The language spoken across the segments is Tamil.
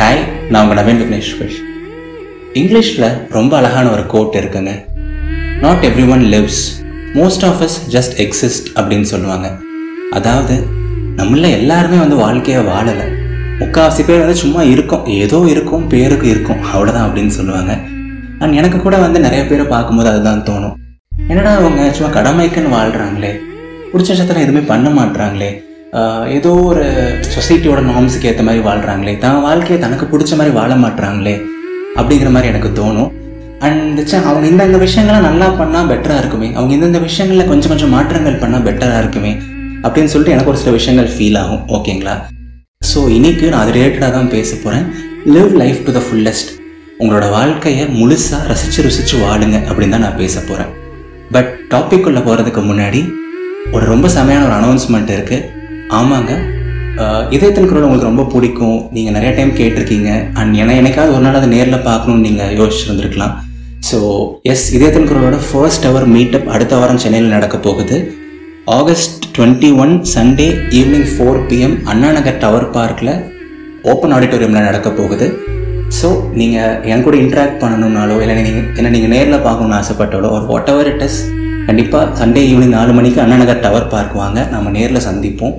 ஹாய் நான் உங்கள் நவீன் விக்னேஸ்வர் இங்கிலீஷில் ரொம்ப அழகான ஒரு கோட் இருக்குங்க. Not every one lives most of us just exist அப்படின்னு சொல்லுவாங்க. அதாவது நம்மள எல்லாருமே வந்து வாழ்க்கையை வாழலை. முக்கால்வாசி பேர் வந்து சும்மா இருக்கும். ஏதோ இருக்கும் பேருக்கு இருக்கும். அவ்வளோதான் அப்படின்னு சொல்லுவாங்க. அண்ட் எனக்கு கூட வந்து நிறைய பேரை பார்க்கும்போது அதுதான் தோணும். என்னடா அவங்க சும்மா கடமைக்குன்னு வாழ்கிறாங்களே பிடிச்ச சத்தனை எதுவுமே பண்ண மாட்றாங்களே? ஏதோ ஒரு சொசைட்டியோட நார்ம்ஸுக்கு ஏற்ற மாதிரி வாழ்கிறாங்களே தான் வாழ்க்கையை தனக்கு பிடிச்ச மாதிரி வாழ மாட்றாங்களே அப்படிங்கிற மாதிரி எனக்கு தோணும். அண்ட் அவங்க இந்தந்த விஷயங்கள்லாம் நல்லா பண்ணால் பெட்டராக இருக்குமே. அவங்க இந்தந்த விஷயங்களில் கொஞ்சம் கொஞ்சம் மாற்றங்கள் பண்ணால் பெட்டராக இருக்குமே அப்படின்னு சொல்லிட்டு எனக்கு ஒரு சில விஷயங்கள் ஃபீல் ஆகும் ஓகேங்களா? ஸோ இன்னைக்கு நான் அது ரிலேட்டடாக தான் பேச போகிறேன் live life to the fullest உங்களோட வாழ்க்கையை முழுசாக ரசித்து ருசித்து வாழுங்க அப்படின்னு தான் நான் பேச போகிறேன் பட் டாபிக் உள்ள போகிறதுக்கு முன்னாடி ஒரு ரொம்ப செமையான ஒரு அனௌன்ஸ்மெண்ட் இருக்குது ஆமாங்க. இதயத்தின் குரல் உங்களுக்கு ரொம்ப பிடிக்கும். நீங்கள் நிறைய டைம் கேட்டிருக்கீங்க. அண்ட் என எனக்காவது ஒரு நாள் அதை நேரில் பார்க்கணும்னு நீங்கள் யோசிச்சிருந்துருக்கலாம். ஸோ எஸ் இதயத்தின் குரலோட ஃபர்ஸ்ட் அவர் மீட்டப் அடுத்த வாரம் சென்னையில் நடக்க போகுது. August twenty one Sunday evening four PM Anna Nagar tower பார்க்கில் ஓப்பன் ஆடிட்டோரியமில் நடக்க போகுது. ஸோ நீங்கள் என் கூட இன்ட்ராக்ட் பண்ணணும்னாலோ இல்லை நீங்கள் என்ன நீங்கள் நேரில் பார்க்கணும்னு ஆசைப்பட்டாலோ ஒரு வாட் எவர் இட் இஸ் கண்டிப்பாக சண்டே ஈவினிங் நாலு மணிக்கு அண்ணா நகர் டவர் பார்க்குவாங்க நம்ம நேரில் சந்திப்போம்.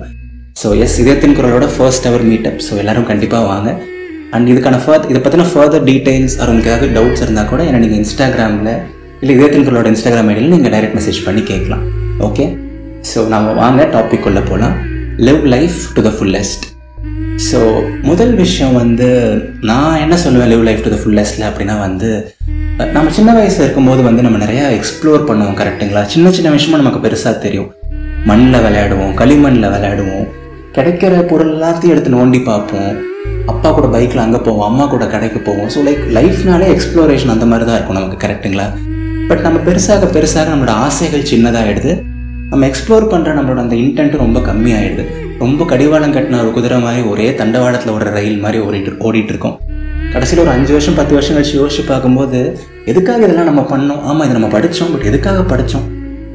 ஸோ எஸ் இதயத்தின் குரலோட ஃபர்ஸ்ட் அவர் மீட்டப் ஸோ எல்லாரும் கண்டிப்பாக வாங்க. அண்ட் இதுக்கான ஃபர்த் இதை பற்றின ஃபர்தர் டீட்டெயில்ஸ் அவர் உங்களுக்கு ஏதாவது டவுட்ஸ் இருந்தால் கூட ஏன்னா நீங்கள் இன்ஸ்டாகிராமில் இல்லை இதயத்தின் குரலோட இன்ஸ்டாகிராம் ஐடியில் நீங்கள் டைரக்ட் மெசேஜ் பண்ணி கேட்கலாம். ஓகே ஸோ நம்ம வாங்க டாபிக் உள்ள போகலாம் live life to the fullest so முதல் விஷயம் வந்து நான் என்ன சொல்லுவேன் லிவ் லைஃப் டு த ஃபுல்லஸ்ட்டில் அப்படின்னா வந்து நம்ம சின்ன வயசில் இருக்கும்போது வந்து நம்ம நிறையா எக்ஸ்ப்ளோர் பண்ணுவோம் கரெக்ட்டுங்களா சின்ன சின்ன விஷயமும் நமக்கு பெருசாக தெரியும். மண்ணில் விளையாடுவோம் களிமண்ணில் விளையாடுவோம் கிடைக்கிற பொருள் எல்லாத்தையும் எடுத்து நோண்டி பார்ப்போம். அப்பா கூட பைக்கில் அங்கே போவோம் அம்மா கூட கடைக்கு போவோம். ஸோ லைக் லைஃப்னாலே எக்ஸ்ப்ளோரேஷன் அந்த மாதிரி தான் இருக்கும் நமக்கு கரெக்ட்டுங்களா பட் நம்ம பெருசாக பெருசாக நம்மளோட ஆசைகள் சின்னதாகிடுது நம்ம எக்ஸ்ப்ளோர் பண்ணுற நம்மளோட அந்த இன்டென்ட் ரொம்ப கம்மியாயிடுது. ரொம்ப கடிவாளம் கட்டின ஒரு குதிரை மாதிரி ஒரே தண்டவாளத்தில் ஓடுற ரயில் மாதிரி ஓடிட்டு ஓடிட்டு இருக்கோம் கடைசியில் ஒரு அஞ்சு வருஷம் பத்து வருஷம் கழிச்சு யோசிச்சு பார்க்கும்போது எதுக்காக இதெல்லாம் நம்ம பண்ணோம்? ஆமாம் இதை நம்ம படித்தோம் பட் எதுக்காக படித்தோம்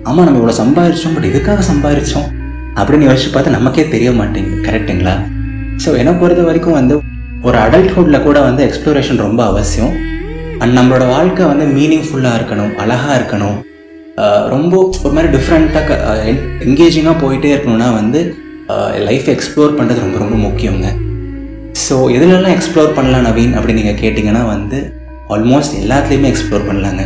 ஆமாம் நம்ம இவ்வளோ சம்பாதிச்சோம் பட் எதுக்காக சம்பாதிச்சோம்? அப்படின்னு யோசிச்சு பார்த்தா நமக்கே தெரிய மாட்டேங்குது. கரெக்ட்டுங்களா ஸோ என்னை பொறுத்த வரைக்கும் வந்து ஒரு அடல்ட்ஹுட்டில் கூட வந்து எக்ஸ்ப்ளோரேஷன் ரொம்ப அவசியம். அண்ட் நம்மளோட வாழ்க்கை வந்து மீனிங்ஃபுல்லாக இருக்கணும் அழகாக இருக்கணும். ரொம்ப ஒரு மாதிரி டிஃப்ரெண்ட்டாக என்கேஜிங்காக போயிட்டே இருக்கணும்னா வந்து லைஃப் எக்ஸ்ப்ளோர் பண்ணுறது ரொம்ப ரொம்ப முக்கியங்க. ஸோ எதுலெல்லாம் எக்ஸ்ப்ளோர் பண்ணலாம் நவீன் அப்படின்னு நீங்கள் கேட்டிங்கன்னா வந்து ஆல்மோஸ்ட் எல்லாத்துலேயுமே எக்ஸ்ப்ளோர் பண்ணலாங்க.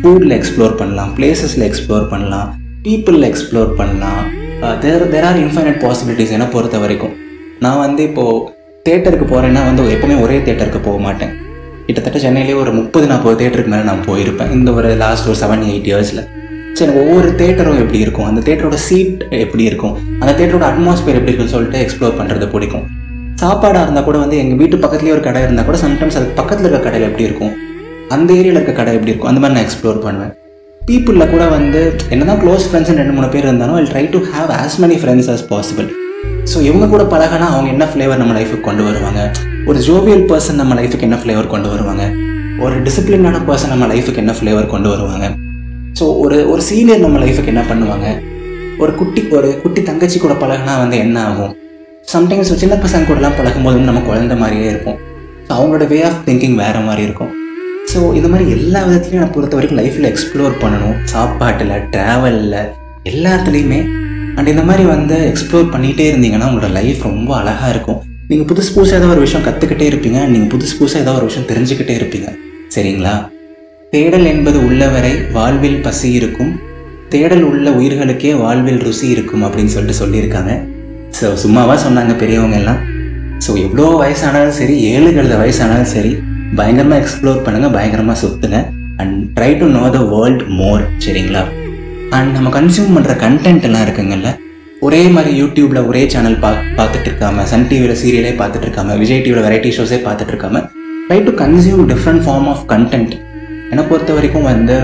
ஃபுட்டில் எக்ஸ்ப்ளோர் பண்ணலாம் பிளேசஸில் எக்ஸ்ப்ளோர் பண்ணலாம் பீப்புளில் எக்ஸ்ப்ளோர் பண்ணலாம். There there are infinite possibilities என்னை பொறுத்த வரைக்கும். நான் வந்து இப்போது தேட்டருக்கு போகிறேன்னா வந்து எப்போவுமே ஒரே தேட்டருக்கு போக மாட்டேன். கிட்டத்தட்ட சென்னையிலே ஒரு முப்பது நாற்பது தேட்டருக்கு மேலே நான் போயிருப்பேன். இந்த ஒரு லாஸ்ட் ஒரு செவன் எயிட் இயர்ஸில் சரி எனக்கு ஒவ்வொரு தேட்டரும் எப்படி இருக்கும்? அந்த தேட்டரோட சீட் எப்படி இருக்கும்? அந்த தேட்டரோட அட்மாஸ்பியர் எப்படி இருக்குன்னு சொல்லிட்டு எக்ஸ்ப்ளோர் பண்ணுறது பிடிக்கும். சாப்பாடாக இருந்தால் கூட வந்து எங்கள் வீட்டு பக்கத்துலேயே ஒரு கடை இருந்தால் கூட சம்டைம்ஸ் அதுக்கு பக்கத்தில் இருக்க கடையில் எப்படி இருக்கும்? அந்த ஏரியாவில் இருக்க கடை எப்படி இருக்கும்? அந்த மாதிரி நான் எக்ஸ்ப்ளோர் பண்ணுவேன். பீப்புளில் கூட வந்து என்ன தான் க்ளோஸ் ஃப்ரெண்ட்ஸ் ரெண்டு மூணு பேர் இருந்தாலும் I try to have as many friends as possible so இவங்க கூட பழகினா அவங்க என்ன ஃப்ளேவர் நம்ம லைஃபுக்கு கொண்டு வருவாங்க? ஒரு ஜோவியல் பர்சன் நம்ம லைஃபுக்கு என்ன ஃப்ளேவர் கொண்டு வருவாங்க? ஒரு டிசிப்ளினான பர்சன் நம்ம லைஃபுக்கு என்ன ஃப்ளேவர் கொண்டு வருவாங்க? ஸோ ஒரு ஒரு சீனியர் நம்ம லைஃபுக்கு என்ன பண்ணுவாங்க? ஒரு குட்டி ஒரு குட்டி தங்கச்சி கூட பழகினா வந்து என்ன ஆகும்? சம்டைம்ஸ் சின்ன பசங்க கூடலாம் பழகும்போது நம்ம குழந்த மாதிரியே இருக்கும் ஸோ அவங்களோட வே ஆஃப் திங்கிங் வேறு மாதிரி இருக்கும். ஸோ இந்த மாதிரி எல்லா விதத்துலையும் நான் பொறுத்த வரைக்கும் லைஃப்பில் எக்ஸ்ப்ளோர் பண்ணணும். சாப்பாட்டில் ட்ராவலில் எல்லாத்துலேயுமே. அண்ட் இந்த மாதிரி வந்து எக்ஸ்ப்ளோர் பண்ணிகிட்டே இருந்தீங்கன்னா உங்களோட லைஃப் ரொம்ப அழகாக இருக்கும். நீங்கள் புதுசு புதுசாக ஏதோ ஒரு விஷயம் கற்றுக்கிட்டே இருப்பீங்க. நீங்கள் புதுசு புதுசாக ஏதாவது ஒரு விஷயம் தெரிஞ்சுக்கிட்டே இருப்பீங்க. சரிங்களா? தேடல் என்பது உள்ளவரை வாழ்வில் பசி இருக்கும். தேடல் உள்ள உயிர்களுக்கே வாழ்வில் ருசி இருக்கும் அப்படின்னு சொல்லிட்டு சொல்லியிருக்காங்க. ஸோ சும்மாவாக சொன்னாங்க பெரியவங்க எல்லாம். ஸோ எவ்வளோ வயசானாலும் சரி ஏழு கழுத வயசானாலும் சரி பயங்கரமாக எக்ஸ்ப்ளோர் பண்ணுங்கள் பயங்கரமாக சுற்றுங்க and try to know the world more சரிங்களா? அண்ட் நம்ம கன்சியூம் பண்ணுற கண்டென்ட் எல்லாம் இருக்குங்கல்ல ஒரே மாதிரி யூடியூப்பில் ஒரே சேனல் பா பார்த்துட்டு இருக்காம சன் டிவியில் சீரியலே பார்த்துட்டு இருக்காம விஜய் டிவியில் வெரைட்டி ஷோஸே பார்த்துட்டு இருக்காம try to consume different form of content என்னை பொறுத்த வரைக்கும் வந்து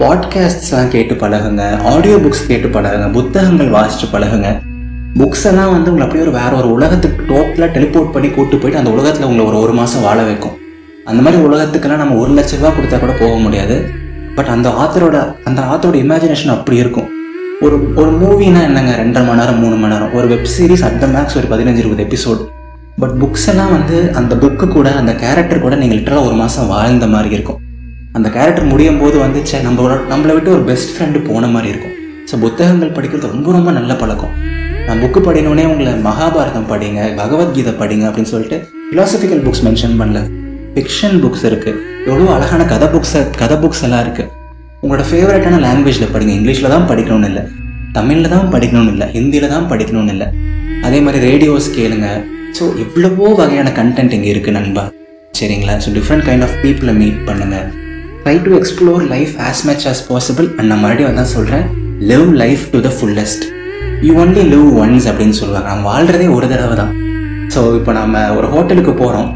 பாட்காஸ்ட்ஸ்லாம் கேட்டு பழகுங்க ஆடியோ புக்ஸ் கேட்டு பழகுங்க புத்தகங்கள் வாசித்து பழகுங்க. புக்ஸ் எல்லாம் வந்து உங்களை அப்படியே ஒரு வேற ஒரு உலகத்துக்கு டோப்பில் டெலிபோர்ட் பண்ணி கூட்டு போயிட்டு அந்த உலகத்தில் உங்களை ஒரு ஒரு மாதம் வாழ வைக்கும். அந்த மாதிரி உலகத்துக்கெல்லாம் நம்ம ஒரு லட்ச ரூபா கொடுத்தா கூட போக முடியாது. பட் அந்த ஆத்தரோட அந்த ஆத்தரோட இமேஜினேஷன் அப்படி இருக்கும். ஒரு ஒரு மூவினா என்னங்க? ரெண்டரை மணி நேரம் மூணு மணி நேரம். ஒரு web series at the max ஒரு பதினஞ்சு இருபது எபிசோட் பட் புக்ஸ் எல்லாம் வந்து அந்த புக்கு கூட அந்த கேரக்டர் கூட நீங்கள் லிட்டராக ஒரு மாதம் வாழ்ந்த மாதிரி இருக்கும். அந்த கேரக்டர் முடியும் போது வந்து சே நம்மளோட நம்மளை விட்டு ஒரு பெஸ்ட் ஃப்ரெண்டு போன மாதிரி இருக்கும். ஸோ புத்தகங்கள் படிக்கிறது ரொம்ப ரொம்ப நல்ல பழக்கம். நான் புக்கு படினோடனே உங்களை மகாபாரதம் படிங்க பகவத்கீதை படிங்க அப்படின்னு சொல்லிட்டு ஃபிலாசபிக்கல் புக்ஸ் மென்ஷன் பண்ணல. ஃபிக்ஷன் புக்ஸ் இருக்குது எவ்வளோ அழகான கதை புக்ஸை கதை புக்ஸ் எல்லாம் இருக்குது உங்களோட ஃபேவரட்டான லாங்குவேஜில் படிங்க. இங்கிலீஷில் தான் படிக்கணும்னு இல்லை. தமிழில் தான் படிக்கணும்னு இல்லை. ஹிந்தியில் தான் படிக்கணும்னு இல்லை. அதே மாதிரி ரேடியோஸ் கேளுங்க. ஸோ எவ்வளவோ வகையான கண்டென்ட் இங்கே இருக்குது நண்பா. சரிங்களா? ஸோ டிஃப்ரெண்ட் கைண்ட் ஆஃப் பீப்புளை மீட் பண்ணுங்கள் try to explore life as much as possible and நான் மறுபடியும் தான் சொல்கிறேன் live life to the fullest you only live once அப்படின்னு சொல்லுவாங்க. நம்ம வாழ்கிறதே ஒரு தடவை தான். ஸோ இப்போ நம்ம ஒரு ஹோட்டலுக்கு போகிறோம்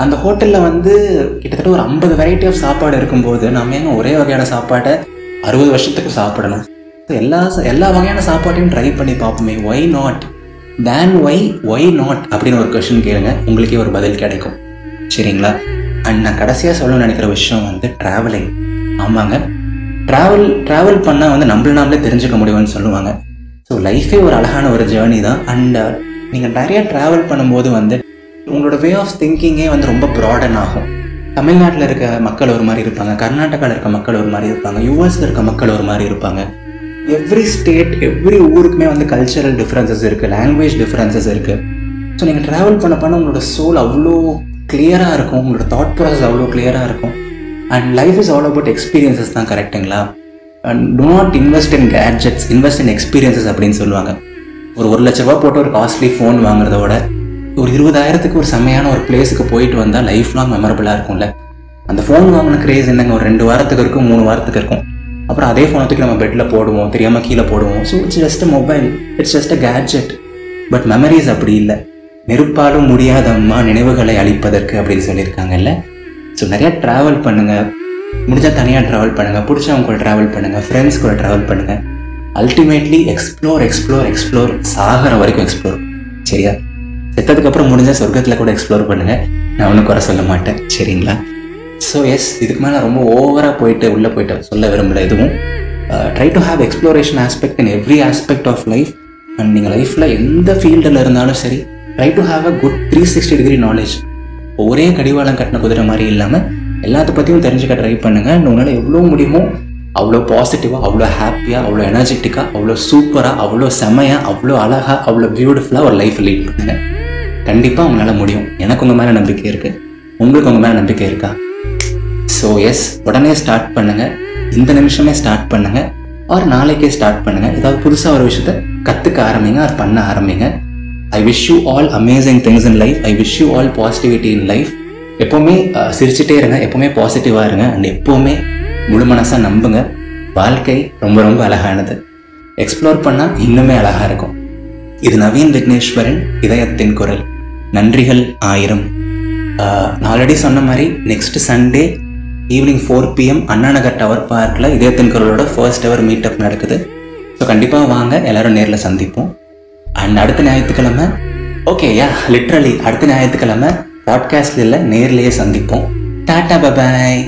அந்த ஹோட்டலில் வந்து கிட்டத்தட்ட ஒரு ஐம்பது வெரைட்டி ஆஃப் சாப்பாடு இருக்கும்போது நம்ம ஏங்க ஒரே வகையான சாப்பாட்டை அறுபது வருஷத்துக்கு சாப்பிடணும். எல்லா எல்லா வகையான சாப்பாட்டையும் ட்ரை பண்ணி பார்ப்போமே. Why not then why why not அப்படின்னு ஒரு கொஷின் கேளுங்க. உங்களுக்கே ஒரு பதில் கிடைக்கும். சரிங்களா? அண்ட் நான் கடைசியாக சொல்ல நினைக்கிற விஷயம் வந்து ட்ராவலிங் ஆமாங்க. ட்ராவல் ட்ராவல் பண்ணால் வந்து நம்மள நாமளே தெரிஞ்சுக்க முடியும்னு சொல்லுவாங்க. ஸோ லைஃபே ஒரு அழகான ஒரு ஜேர்னி தான். அண்ட் uh, நீங்கள் நிறையா ட்ராவல் பண்ணும்போது வந்து உங்களோட வே ஆஃப் திங்கிங்கே வந்து ரொம்ப ப்ராடன் ஆகும். தமிழ்நாட்டில் இருக்க மக்கள் ஒரு மாதிரி இருப்பாங்க. கர்நாடகாவில் இருக்க மக்கள் ஒரு மாதிரி இருப்பாங்க. யூஎஸில் இருக்க மக்கள் ஒரு மாதிரி இருப்பாங்க. எவ்ரி ஸ்டேட் எவ்ரி ஊருக்குமே வந்து கல்ச்சரல் டிஃப்ரென்சஸ் இருக்குது லாங்குவேஜ் டிஃப்ரென்சஸ் இருக்குது ஸோ நீங்கள் ட்ராவல் பண்ண பண்ண உங்களோட சோல் அவ்வளோ கிளியராக இருக்கும். உங்களோட தாட் ப்ராசஸ் அவ்வளோ கிளியராக இருக்கும். And life is all about experiences தான் கரெக்டுங்களா and do not invest in gadgets invest in experiences அப்படின்னு சொல்லுவாங்க. ஒரு ஒரு லட்ச ரூபா போட்டு ஒரு காஸ்ட்லி ஃபோன் வாங்குறத விட ஒரு இருபதாயிரத்துக்கு ஒரு செம்மையான ஒரு பிளேஸுக்கு போயிட்டு வந்தால் லைஃப் லாங் மெமரபிளாக இருக்கும்ல. அந்த ஃபோன் வாங்கின கிரேஸ் என்னங்க? ஒரு ரெண்டு வாரத்துக்கு இருக்கும் மூணு வாரத்துக்கு இருக்கும். அப்புறம் அதே ஃபோனை தூக்கி நம்ம பெட்டில் போடுவோம் தெரியாமல் கீழே போடுவோம். So it's just mobile it's just a gadget but memories அப்படி இல்லை. நெருப்பாலும் முடியாதம்மா நினைவுகளை அழிப்பதற்கு அப்படின்னு சொல்லியிருக்காங்கல்ல. ஸோ நிறையா ட்ராவல் பண்ணுங்கள் முடிஞ்சால் தனியாக ட்ராவல் பண்ணுங்க. பிடிச்சவங்க கூட ட்ராவல் பண்ணுங்கள் ஃப்ரெண்ட்ஸ் கூட ட்ராவல் பண்ணுங்கள் அல்டிமேட்லி எக்ஸ்ப்ளோர் எக்ஸ்ப்ளோர் எக்ஸ்ப்ளோர் சாகிற வரைக்கும் எக்ஸ்ப்ளோர் சரியா? செத்ததுக்கப்புறம் முடிஞ்சால் சொர்க்கத்தில் கூட எக்ஸ்ப்ளோர் பண்ணுங்கள் நான் ஒன்றும் குறை சொல்ல மாட்டேன். சரிங்களா? ஸோ எஸ் இதுக்கு மேலே ரொம்ப ஓவராக போயிட்டு உள்ளே போயிட்டு சொல்ல விரும்பல எதுவும். Try to have exploration aspect in every aspect of life and நீங்கள் லைஃப்பில் எந்த ஃபீல்டில் இருந்தாலும் சரி try to have a good three sixty degree knowledge ஒரே கடிவாளம் கட்டின குதிரை மாதிரி இல்லாமல் எல்லாத்த பற்றியும் தெரிஞ்சுக்க ட்ரை பண்ணுங்கள் and உங்களால் எவ்வளோ முடியுமோ அவ்வளோ பாசிட்டிவாக அவ்வளோ ஹாப்பியாக அவ்வளோ எனர்ஜெட்டிக்காக அவ்வளோ சூப்பராக அவ்வளோ செமையாக அவ்வளோ அழகாக அவ்வளோ பியூட்டிஃபுல்லாக ஒரு லைஃப் லீட் பண்ணுங்கள் கண்டிப்பாக உங்களால் முடியும். எனக்கு உங்கள் மேலே நம்பிக்கை இருக்குது உங்களுக்கு உங்கள் மேலே நம்பிக்கை இருக்கா? ஸோ எஸ் உடனே ஸ்டார்ட் பண்ணுங்கள் இந்த நிமிஷமே ஸ்டார்ட் பண்ணுங்கள் ஆர் நாளைக்கே ஸ்டார்ட் பண்ணுங்கள் ஏதாவது புதுசாக ஒரு விஷயத்த கற்றுக்க ஆரம்பிங்க. ஆர் பண்ண ஆரம்பிங்க. I wish you all amazing things in life I wish you all positivity in life எப்போவுமே சிரிச்சுட்டே இருங்க. எப்போவுமே பாசிட்டிவாக இருங்க. அண்ட் எப்போவுமே முழு மனசாக நம்புங்க. வாழ்க்கை ரொம்ப ரொம்ப அழகானது. எக்ஸ்ப்ளோர் பண்ணால் இன்னுமே அழகாக இருக்கும். இது நவீன் விக்னேஸ்வரன் இதயத்தின் குரல். நன்றிகள் ஆயிரம். நான் ஆல்ரெடி சொன்ன மாதிரி next Sunday evening four PM Anna Nagar tower பார்க்கில் இதயத்தின் குரலோட ஃபர்ஸ்ட் மீட் மீட்டப் நடக்குது. ஸோ கண்டிப்பாக வாங்க எல்லாரும் நேரில் சந்திப்போம். அண்ட் அடுத்த ஞாயிற்றுக்கிழமை ஓகே யா லிட்ரலி அடுத்த ஞாயிற்றுக்கிழமை பாட்காஸ்ட்ல நேர்லேயே சந்திப்போம். Tata bye bye